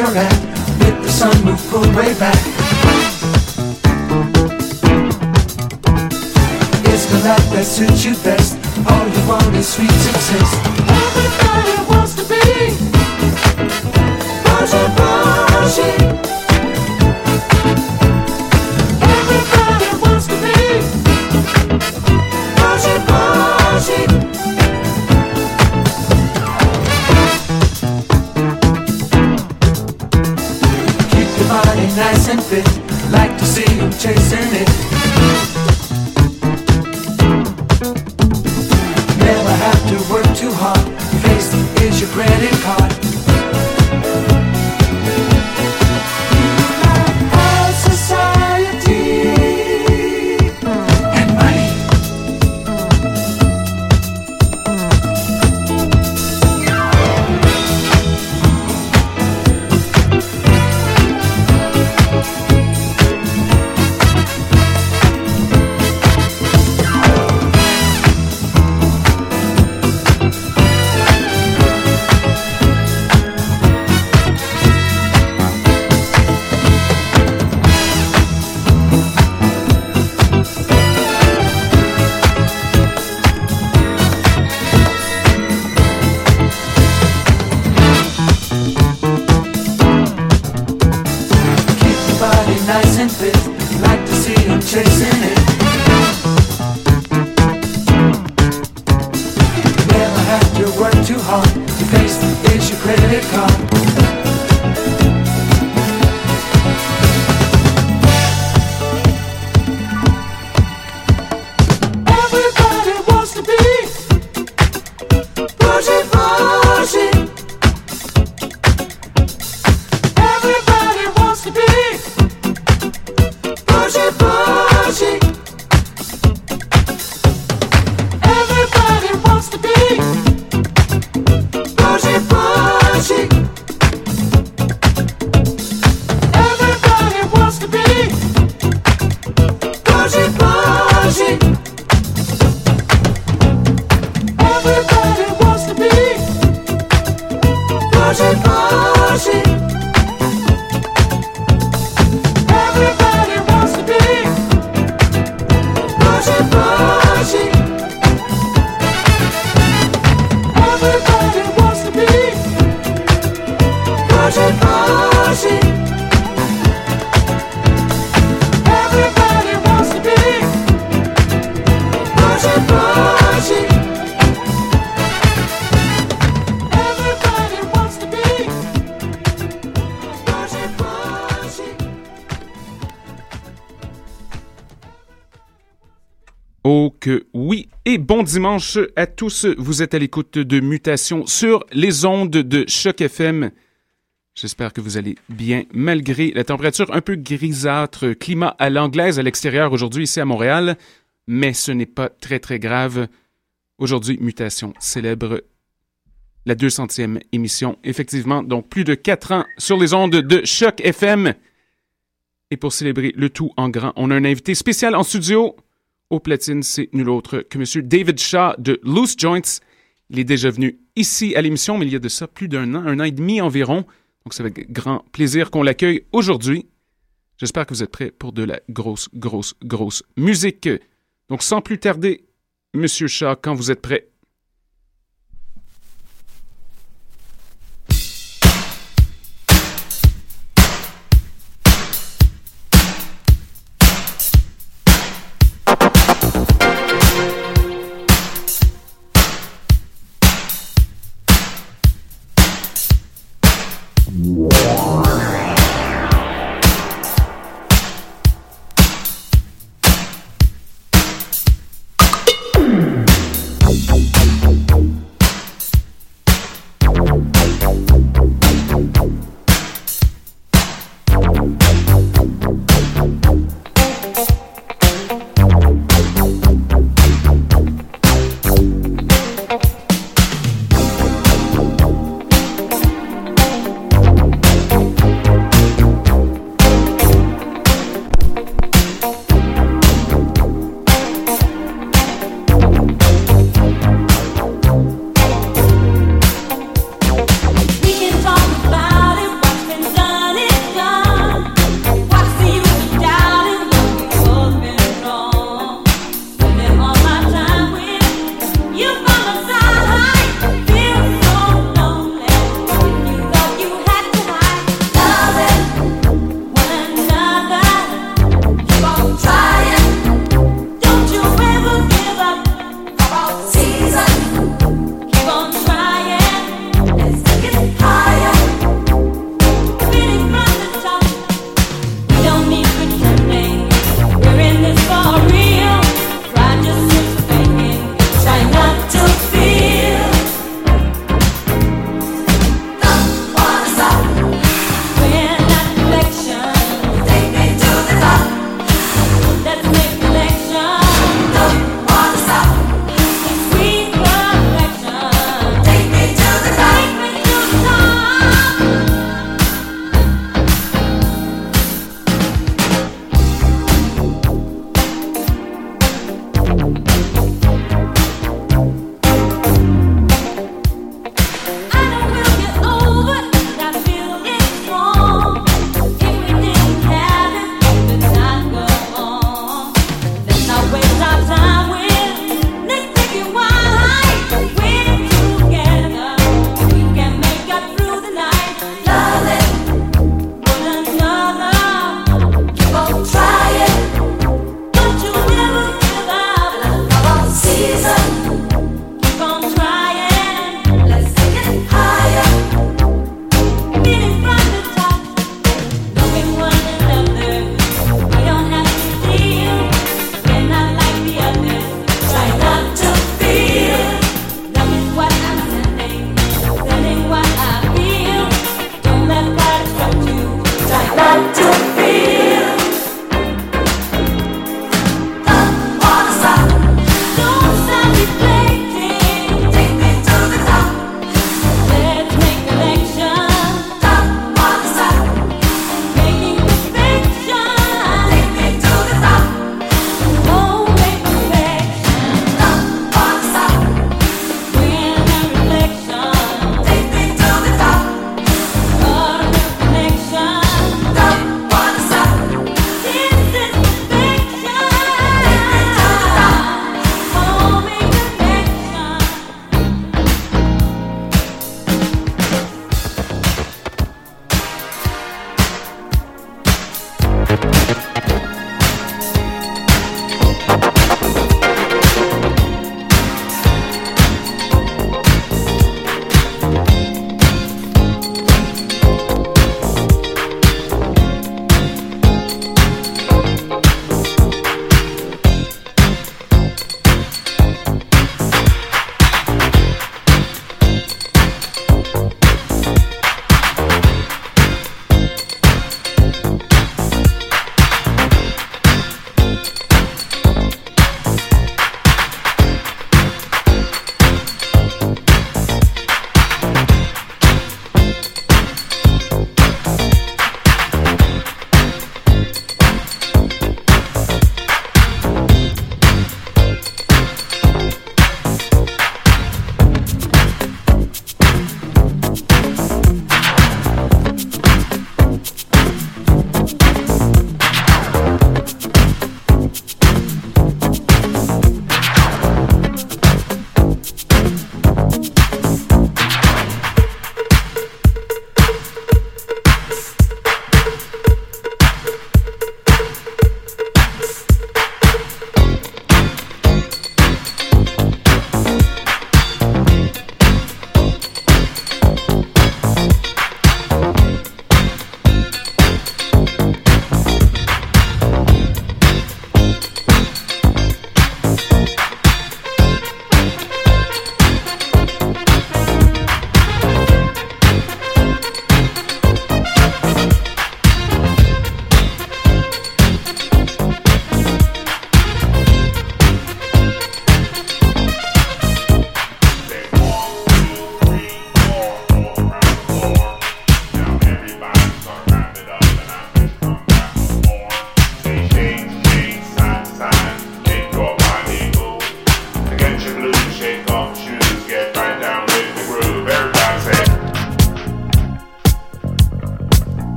you're at. Let the sun move, full way back. It's the life that suits you best. All you want is sweet success. Everybody wants to be Roger Roger. chasing it. Credit card. Bon dimanche à tous. Vous êtes à l'écoute de Mutation sur les ondes de Choc FM. J'espère que vous allez bien malgré la température un peu grisâtre, climat à l'anglaise à l'extérieur aujourd'hui ici à Montréal, mais ce n'est pas très très grave. Aujourd'hui, Mutation célèbre la 200e émission, effectivement, donc plus de 4 ans sur les ondes de Choc FM. Et pour célébrer le tout en grand, on a un invité spécial en studio. Au platine, c'est nul autre que M. David Shaw de Loose Joints. Il est déjà venu ici à l'émission, mais il y a de ça plus d'un an, un an et demi environ. Donc c'est avec grand plaisir qu'on l'accueille aujourd'hui. J'espère que vous êtes prêts pour de la grosse, grosse, grosse musique. Donc sans plus tarder, Monsieur Shaw, quand vous êtes prêt.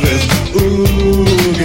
this. Ooh.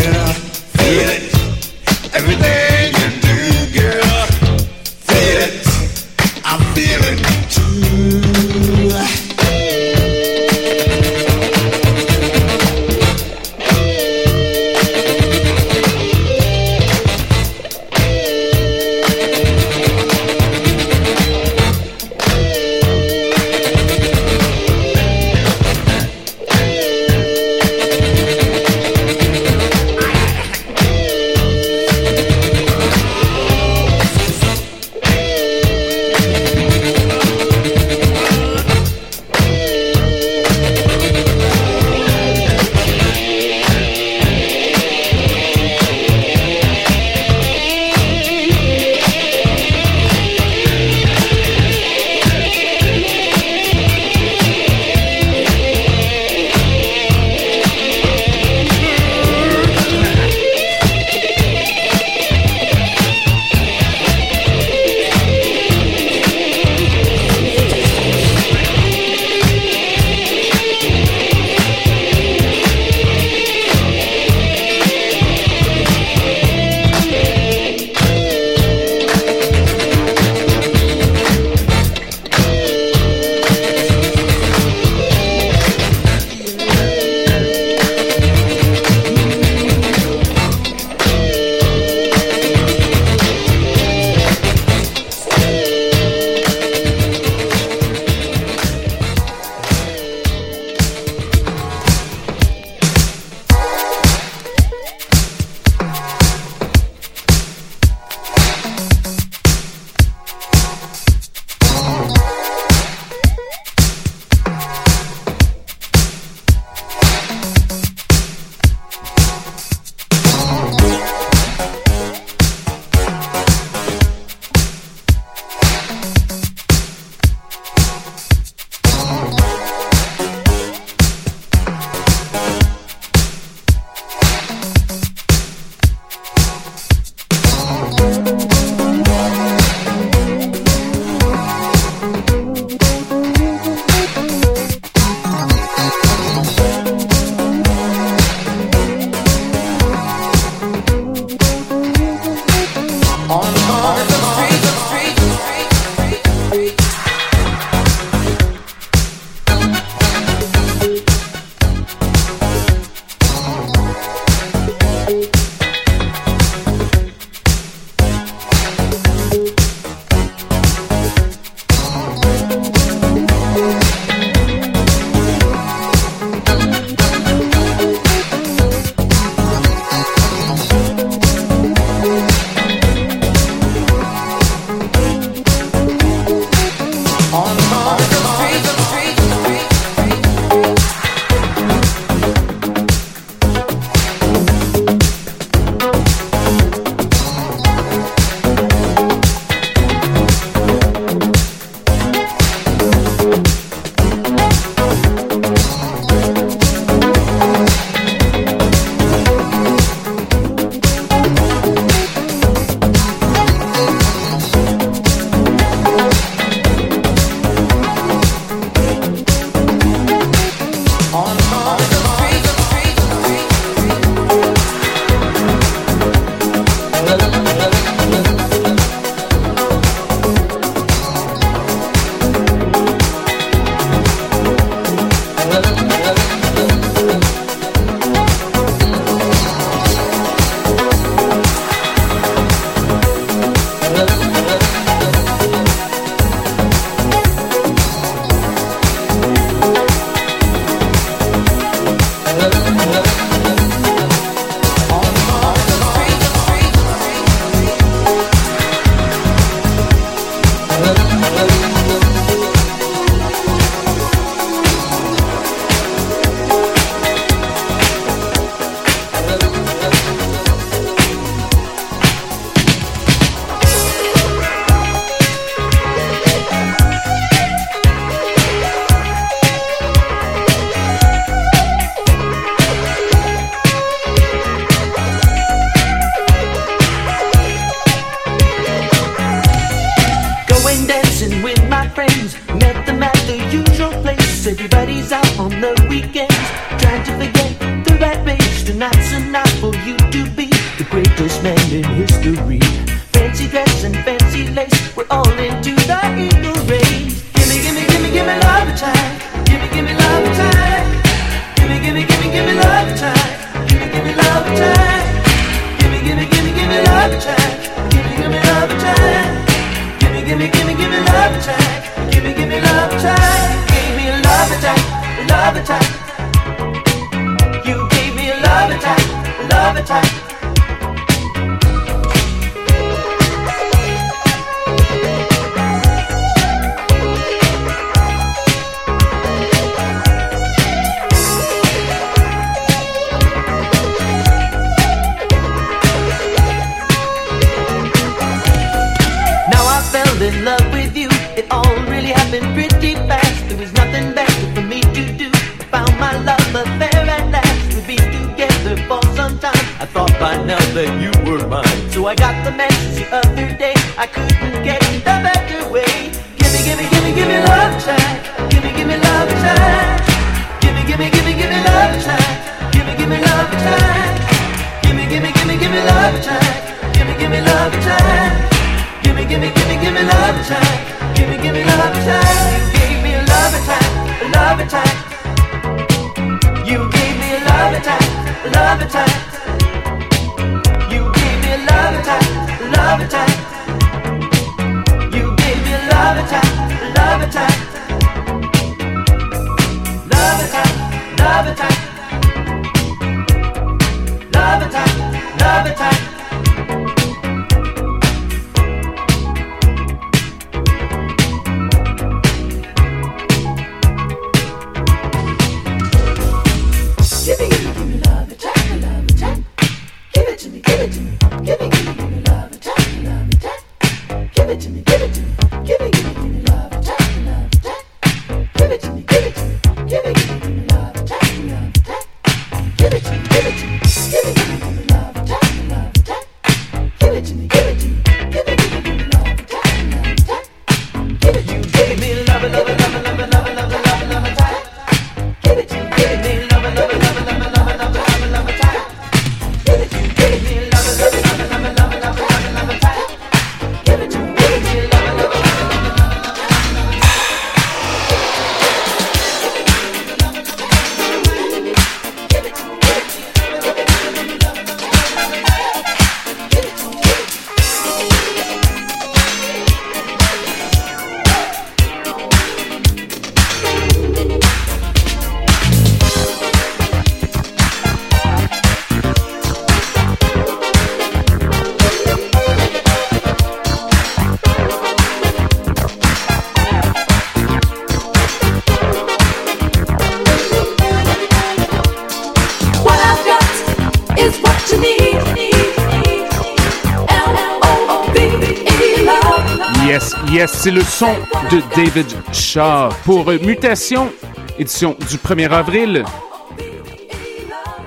C'est le son de David Shaw pour Mutation, édition du 1er avril.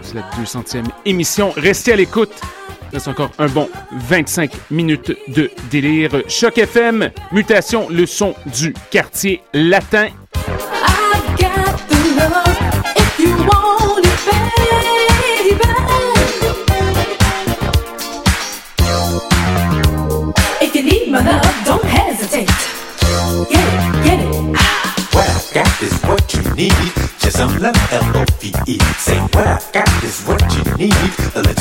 C'est la 200e émission. Restez à l'écoute. Il reste encore un bon 25 minutes de délire. Choc FM, Mutation, le son du quartier latin Say what I got is what you need.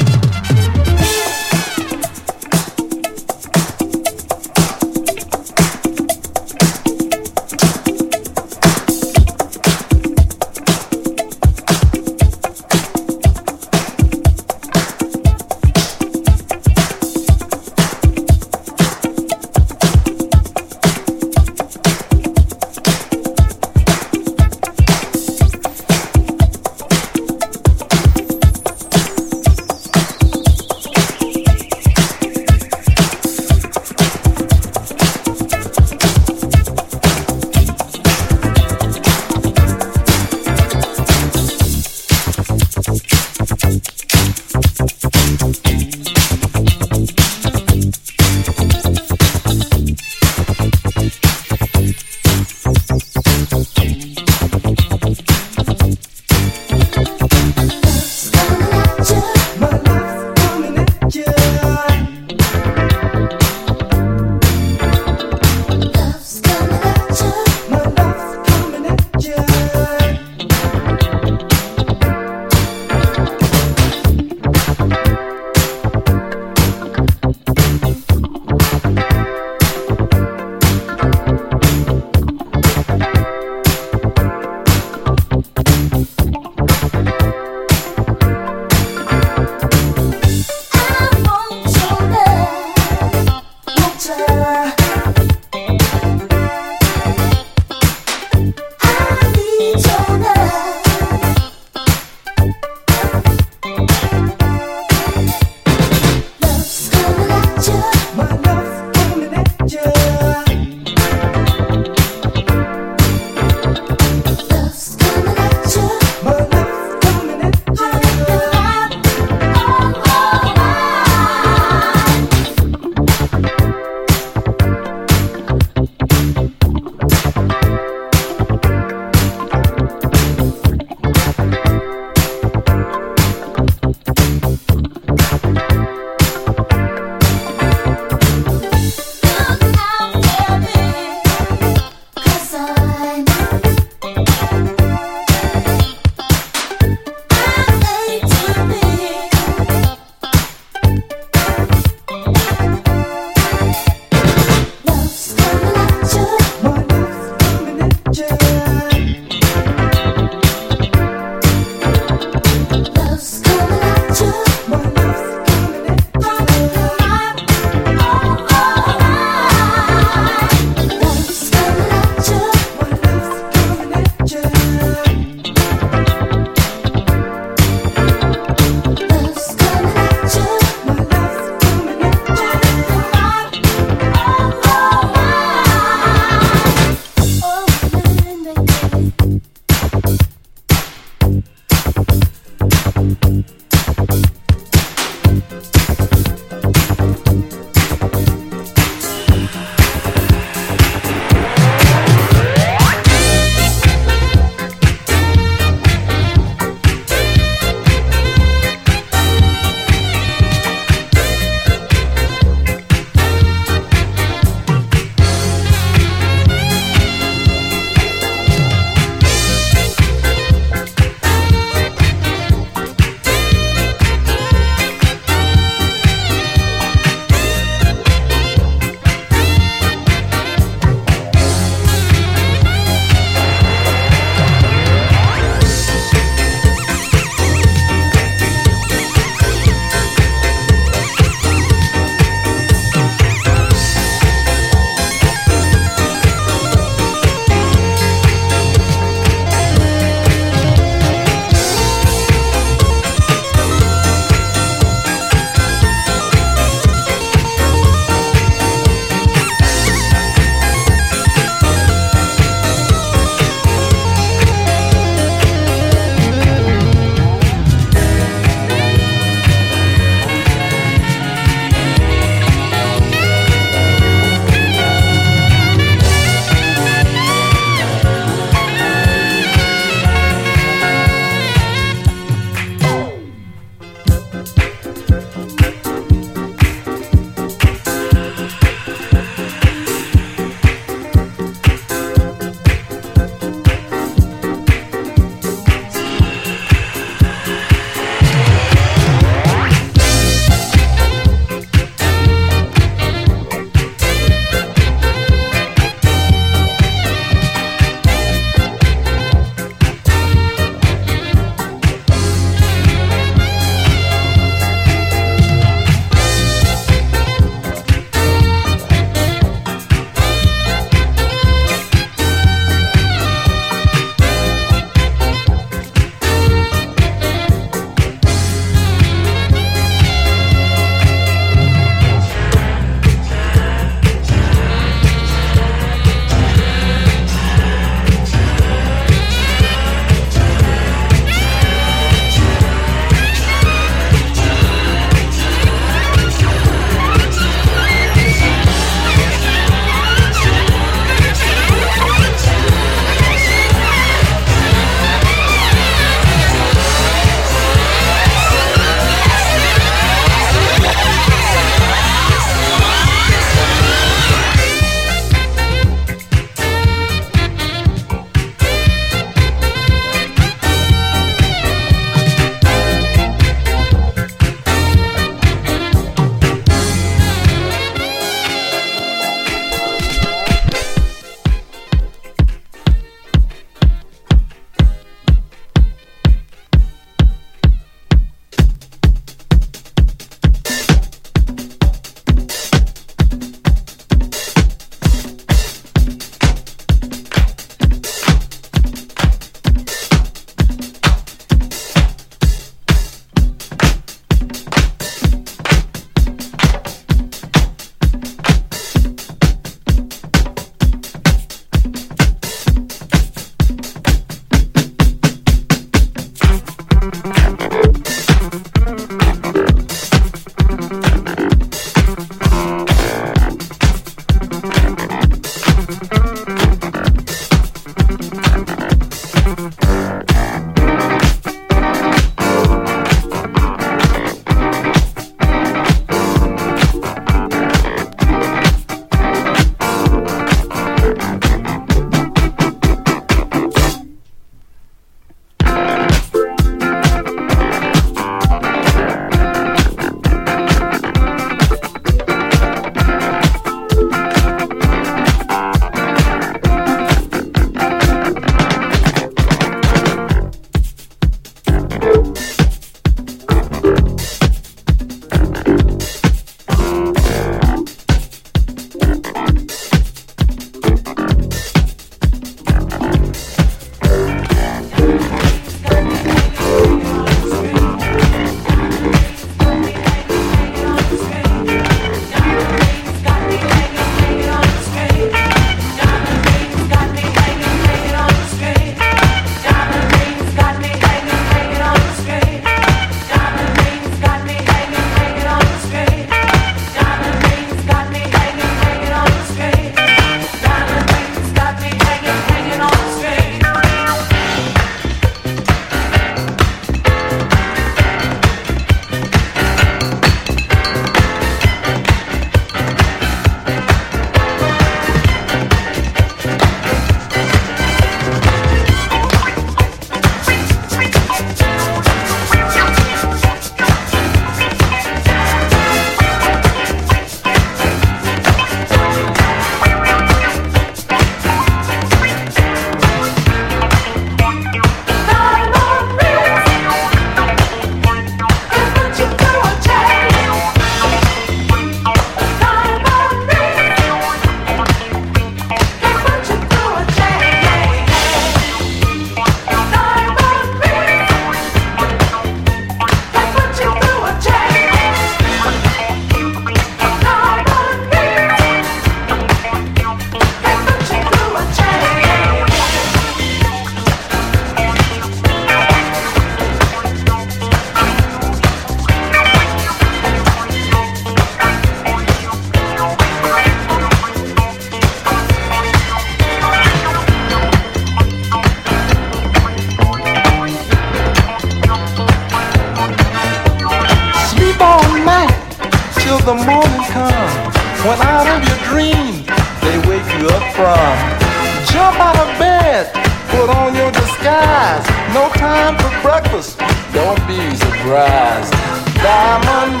Don't be surprised. Diamond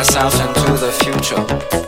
myself into the future.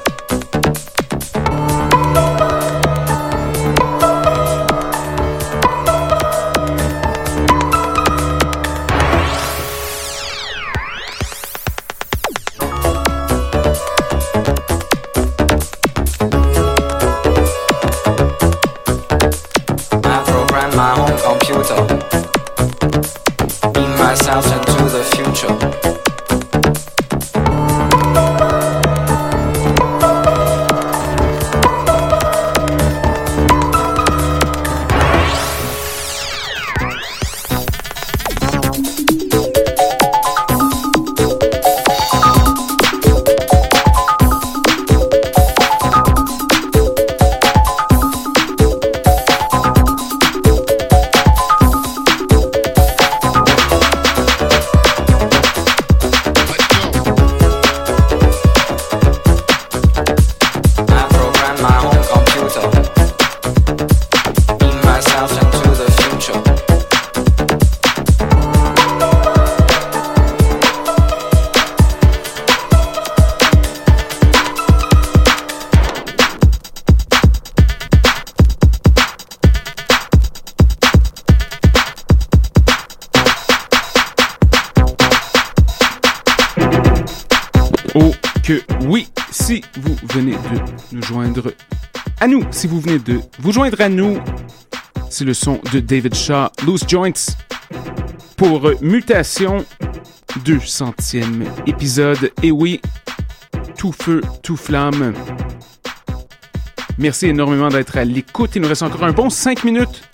Si vous venez de vous joindre à nous, c'est le son de David Shaw, Loose Joints, pour Mutation, 200e épisode. Et oui, tout feu, tout flamme. Merci énormément d'être à l'écoute. Il nous reste encore un bon 5 minutes.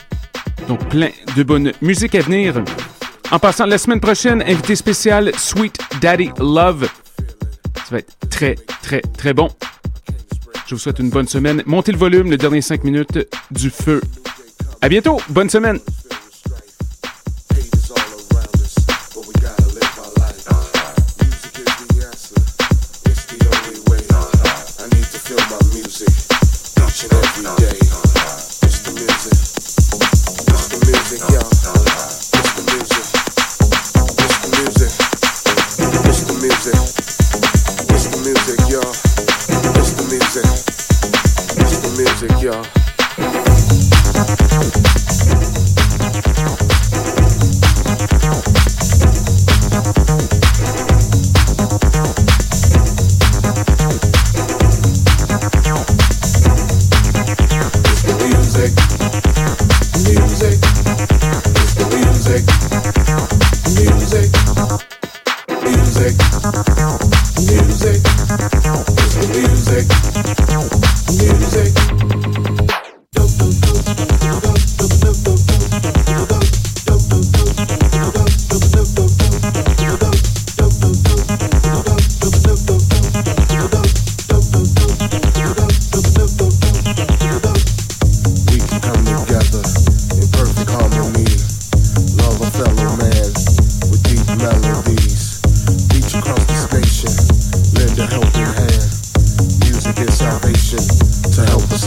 Donc plein de bonne musique à venir. En passant, la semaine prochaine, invité spécial Sweet Daddy Love. Ça va être très, très, très bon. Je vous souhaite une bonne semaine. Montez le volume, le dernier 5 minutes du feu. À bientôt. Bonne semaine.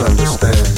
misunderstand.